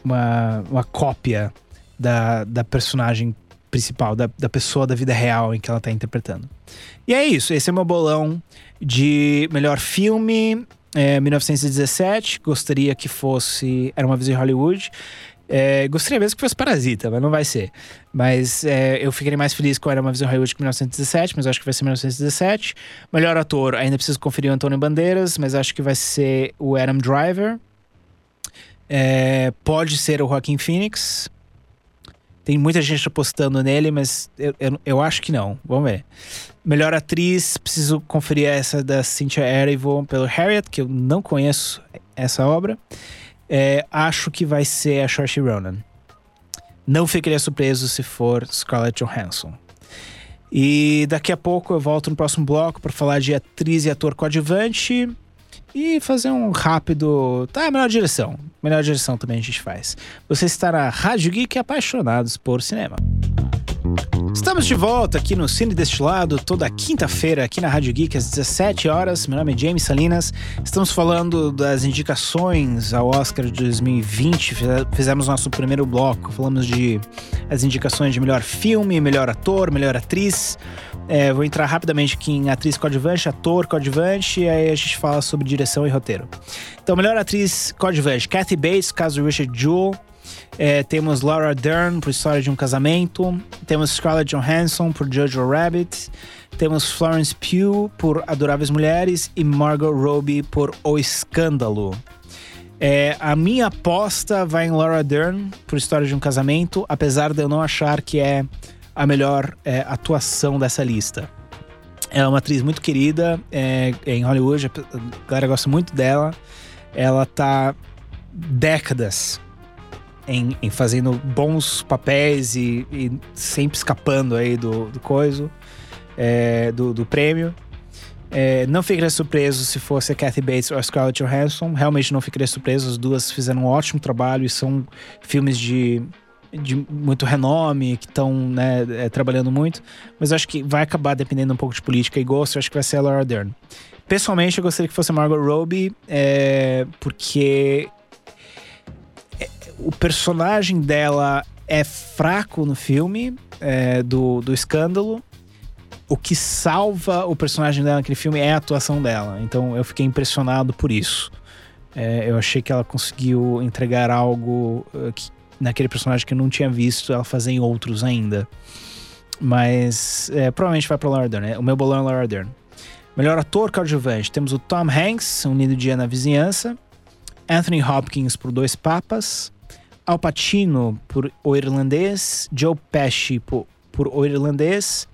uma, uma cópia da, da personagem principal, da, da pessoa da vida real em que ela tá interpretando. E é isso, esse é o meu bolão de melhor filme, é, 1917. Gostaria que fosse Era uma vez em Hollywood. É, gostaria mesmo que fosse Parasita, mas não vai ser. Mas é, eu ficaria mais feliz com Era uma vez em Hollywood que 1917, mas acho que vai ser 1917. Melhor ator, ainda preciso conferir o Antônio Bandeiras, mas acho que vai ser o Adam Driver. É, pode ser o Joaquin Phoenix. Tem muita gente apostando nele, mas eu, eu, eu acho que não. Vamos ver. Melhor atriz, preciso conferir essa da Cynthia Erivo pelo Harriet, que eu não conheço essa obra. É, acho que vai ser a Saoirse Ronan. Não ficaria surpreso se for Scarlett Johansson. E daqui a pouco eu volto no próximo bloco para falar de atriz e ator coadjuvante e fazer um rápido. Tá, melhor direção. Melhor direção também a gente faz. Você está na Rádio Geek Apaixonados por Cinema. Estamos de volta aqui no Cine Destilado, toda quinta-feira, aqui na Rádio Geek, às 17 horas. Meu nome é James Salinas. Estamos falando das indicações ao Oscar de 2020. Fize- Fizemos nosso primeiro bloco, falamos de as indicações de melhor filme, melhor ator, melhor atriz. É, vou entrar rapidamente aqui em atriz coadjuvante, ator coadjuvante, e aí a gente fala sobre direção e roteiro. Então, melhor atriz coadjuvante: Kathy Bates, caso Richard Jewell. É, temos Laura Dern por História de um Casamento. Temos Scarlett Johansson por Jojo Rabbit. Temos Florence Pugh por Adoráveis Mulheres e Margot Robbie por O Escândalo. É, a minha aposta vai em Laura Dern por História de um Casamento, apesar de eu não achar que é a melhor é, atuação dessa lista. Ela é uma atriz muito querida é, em Hollywood, a galera gosta muito dela. Ela tá décadas em, em fazendo bons papéis e, e sempre escapando aí do, do coiso, é, do, do prêmio. É, não ficaria surpreso se fosse a Kathy Bates ou a Scarlett Johansson. Realmente não ficaria surpreso. As duas fizeram um ótimo trabalho e são filmes de, de muito renome, que estão né, é, trabalhando muito. Mas acho que vai acabar dependendo um pouco de política e gosto. Acho que vai ser a Laura Dern. Pessoalmente, eu gostaria que fosse a Margot Robbie, é, porque o personagem dela é fraco no filme é, do, do escândalo. o que salva o personagem dela naquele filme é a atuação dela. Então eu fiquei impressionado por isso. É, eu achei que ela conseguiu entregar algo uh, que, naquele personagem que eu não tinha visto ela fazer em outros ainda. Mas é, provavelmente vai pra Laura Dern. Né? O meu bolão é Laura Dern. Melhor ator coadjuvante. Temos o Tom Hanks, Lindo Dia na Vizinhança. Anthony Hopkins por Dois Papas. Al Pacino por O Irlandês. Joe Pesci por, por O Irlandês.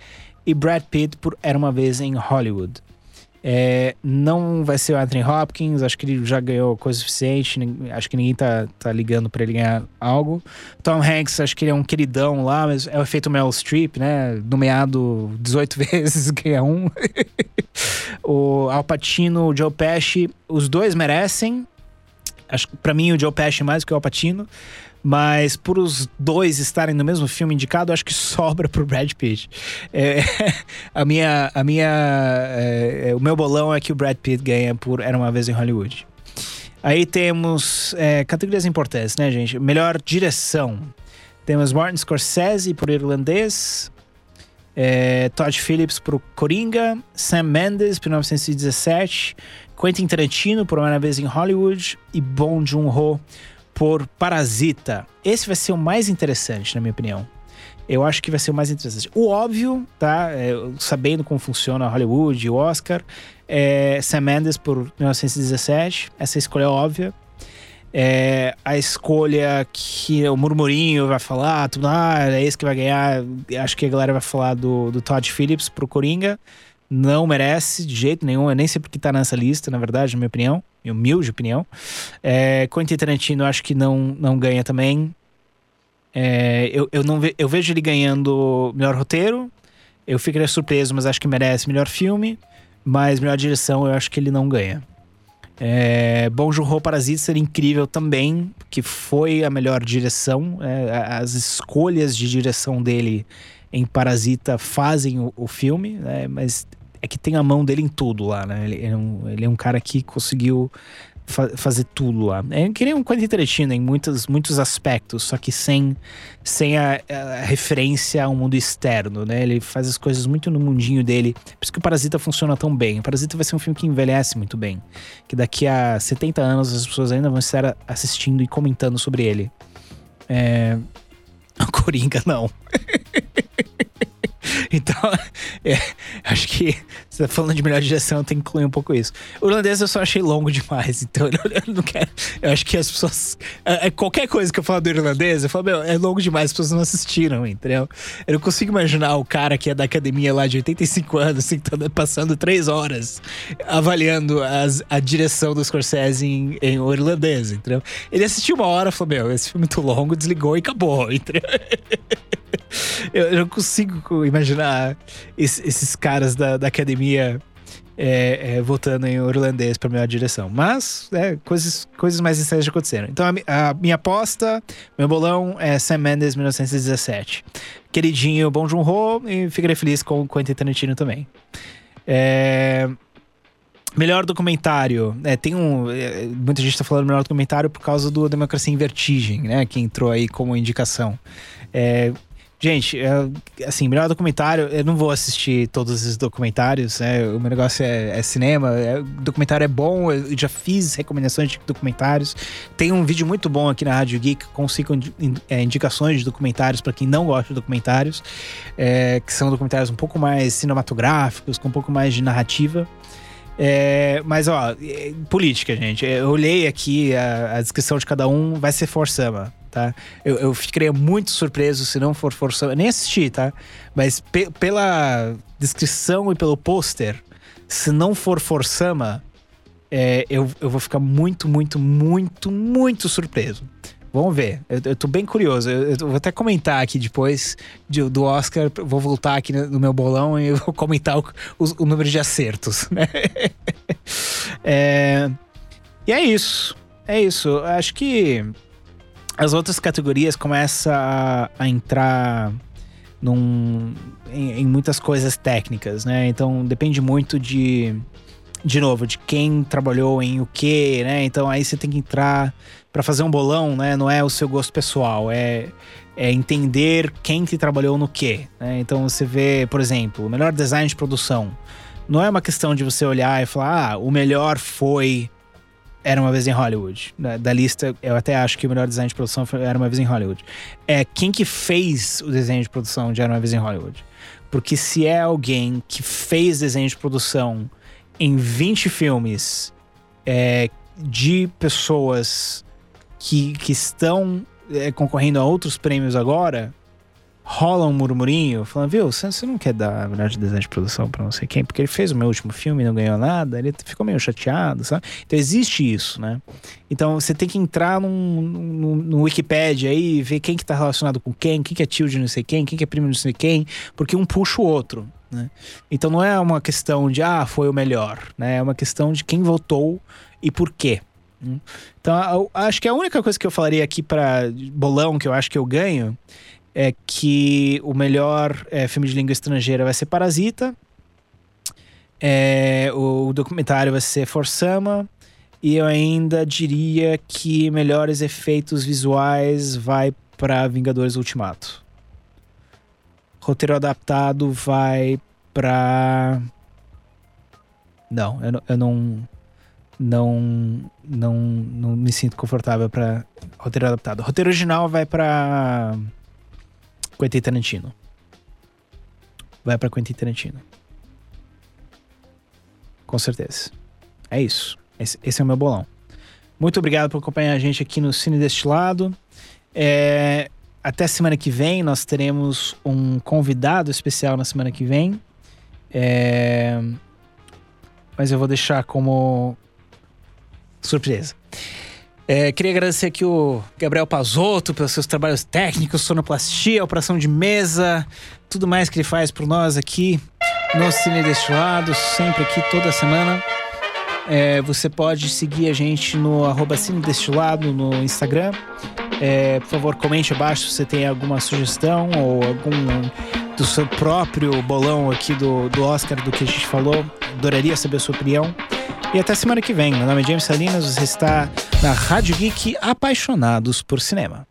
E Brad Pitt por Era Uma Vez em Hollywood. É, não vai ser o Anthony Hopkins, acho que ele já ganhou coisa suficiente, acho que ninguém tá, tá ligando para ele ganhar algo. Tom Hanks, acho que ele é um queridão lá, mas é o efeito Meryl Streep, né? Nomeado 18 vezes, ganha um. o Al Pacino, o Joe Pesci, os dois merecem. Acho que pra mim o Joe Pesci mais que o Al Pacino. Mas por os dois estarem no mesmo filme indicado, acho que sobra pro Brad Pitt. É, a minha, a minha, é, o meu bolão é que o Brad Pitt ganha por Era uma vez em Hollywood. Aí temos é, categorias importantes, né, gente? Melhor direção. Temos Martin Scorsese por Irlandês, é, Todd Phillips por Coringa, Sam Mendes por 1917, Quentin Tarantino por Uma Vez em Hollywood e Bong Joon-ho por Parasita. Esse vai ser o mais interessante, na minha opinião. Eu acho que vai ser o mais interessante. O óbvio, tá? É, sabendo como funciona Hollywood e o Oscar, é Sam Mendes por 1917. Essa escolha é óbvia. É, a escolha que o murmurinho vai falar, tudo, ah, é esse que vai ganhar. Acho que a galera vai falar do, do Todd Phillips pro Coringa. Não merece de jeito nenhum. Eu nem sei porque tá nessa lista, na verdade, na minha opinião minha humilde opinião. É, Quentin Tarantino acho que não, não ganha também. É, eu, eu, não ve, eu vejo ele ganhando melhor roteiro. Eu ficaria surpreso, mas acho que merece melhor filme. Mas melhor direção eu acho que ele não ganha. É, Bom Joon-ho Parasita seria incrível também, que foi a melhor direção. É, as escolhas de direção dele em Parasita fazem o, o filme, né? mas é que tem a mão dele em tudo lá, né? Ele é um, ele é um cara que conseguiu fa fazer tudo lá. É que nem um Quentin Tarantino em muitos, muitos aspectos, só que sem, sem a, a, referência ao mundo externo, né? Ele faz as coisas muito no mundinho dele. Por isso que o Parasita funciona tão bem. O Parasita vai ser um filme que envelhece muito bem. Que daqui a 70 anos as pessoas ainda vão estar assistindo e comentando sobre ele. É... A Coringa, não. Então, é, acho que você tá falando de melhor direção, tem que incluir um pouco isso. O irlandês eu só achei longo demais, então eu não quero. Eu acho que as pessoas. É, é, qualquer coisa que eu falo do irlandês, eu falo, meu, é longo demais, as pessoas não assistiram, entendeu? Eu não consigo imaginar o cara que é da academia lá de 85 anos, assim, passando três horas avaliando as, a direção do Scorsese em, em irlandês, entendeu? Ele assistiu uma hora e falou, meu, esse filme é muito longo, desligou e acabou, entendeu? eu, eu não consigo imaginar esses caras da, da academia é, é, votando em irlandês para melhor direção. Mas, é, coisas, coisas mais estranhas aconteceram. Então, a, a, minha aposta, meu bolão é Sam Mendes 1917. Queridinho Bom Joon-ho e ficarei feliz com o Quentin Tarantino também. É, melhor documentário. É, tem um. É, muita gente está falando melhor documentário por causa do Democracia em Vertigem, né? Que entrou aí como indicação. Gente, é, assim, melhor documentário, eu não vou assistir todos esses documentários, né? O meu negócio é, é cinema, é, documentário é bom, eu já fiz recomendações de documentários. Tem um vídeo muito bom aqui na Rádio Geek com cinco é, indicações de documentários para quem não gosta de documentários, é, que são documentários um pouco mais cinematográficos, com um pouco mais de narrativa. É, mas, ó, é, política, gente. Eu olhei aqui a, a descrição de cada um, vai ser For Sama tá? Eu, eu ficaria muito surpreso se não for forçado. Nem assisti, tá? Mas pe pela descrição e pelo pôster, se não for Forsama, é, eu, eu vou ficar muito, muito, muito, muito surpreso. Vamos ver. Eu, eu tô bem curioso. Eu, eu, vou até comentar aqui depois de, do Oscar. Vou voltar aqui no, no, meu bolão e vou comentar o, o, o número de acertos. Né? é, e é isso. É isso. Acho que as outras categorias começam a, a entrar num, em, em, muitas coisas técnicas, né? Então depende muito de, de novo, de quem trabalhou em o quê, né? Então aí você tem que entrar para fazer um bolão, né? Não é o seu gosto pessoal, é, é entender quem que trabalhou no quê. Né? Então você vê, por exemplo, o melhor design de produção. Não é uma questão de você olhar e falar, ah, o melhor foi Era uma vez em Hollywood. Da, da lista, eu até acho que o melhor design de produção foi Era uma vez em Hollywood. É quem que fez o desenho de produção de Era uma vez em Hollywood. Porque se é alguém que fez desenho de produção em 20 filmes é, de pessoas que, que estão é, concorrendo a outros prêmios agora, rola um murmurinho falando, viu, você, não quer dar a melhor de design de produção pra não sei quem, porque ele fez o meu último filme e não ganhou nada, ele ficou meio chateado, sabe? Então existe isso, né? Então você tem que entrar num, num, no Wikipedia aí e ver quem que tá relacionado com quem, quem que é tio de não sei quem, quem que é primo de não sei quem, porque um puxa o outro. Né? Então não é uma questão de ah, foi o melhor, né? É uma questão de quem votou e por quê. Né? Então acho que a única coisa que eu falaria aqui para bolão que eu acho que eu ganho é que o melhor é, filme de língua estrangeira vai ser Parasita, é, o documentário vai ser Forsama e eu ainda diria que melhores efeitos visuais vai para Vingadores Ultimato roteiro adaptado vai pra. Não, eu, eu não. Não, não, não me sinto confortável para roteiro adaptado. Roteiro original vai para Quentin Tarantino. Vai para Quentin Tarantino. Com certeza. É isso. Esse, esse, é o meu bolão. Muito obrigado por acompanhar a gente aqui no Cine Destilado. É, até semana que vem, nós teremos um convidado especial na semana que vem. É... Mas eu vou deixar como surpresa. É, queria agradecer aqui o Gabriel Pazotto pelos seus trabalhos técnicos, sonoplastia, operação de mesa, tudo mais que ele faz por nós aqui no Cine Destilado, sempre aqui toda semana. É, você pode seguir a gente no arroba Cine Destilado no Instagram. É, por favor, comente abaixo se você tem alguma sugestão ou algum do seu próprio bolão aqui do, do Oscar, do que a gente falou. Adoraria saber a sua opinião. E até semana que vem. Meu nome é James Salinas, você está na Rádio Geek Apaixonados por Cinema.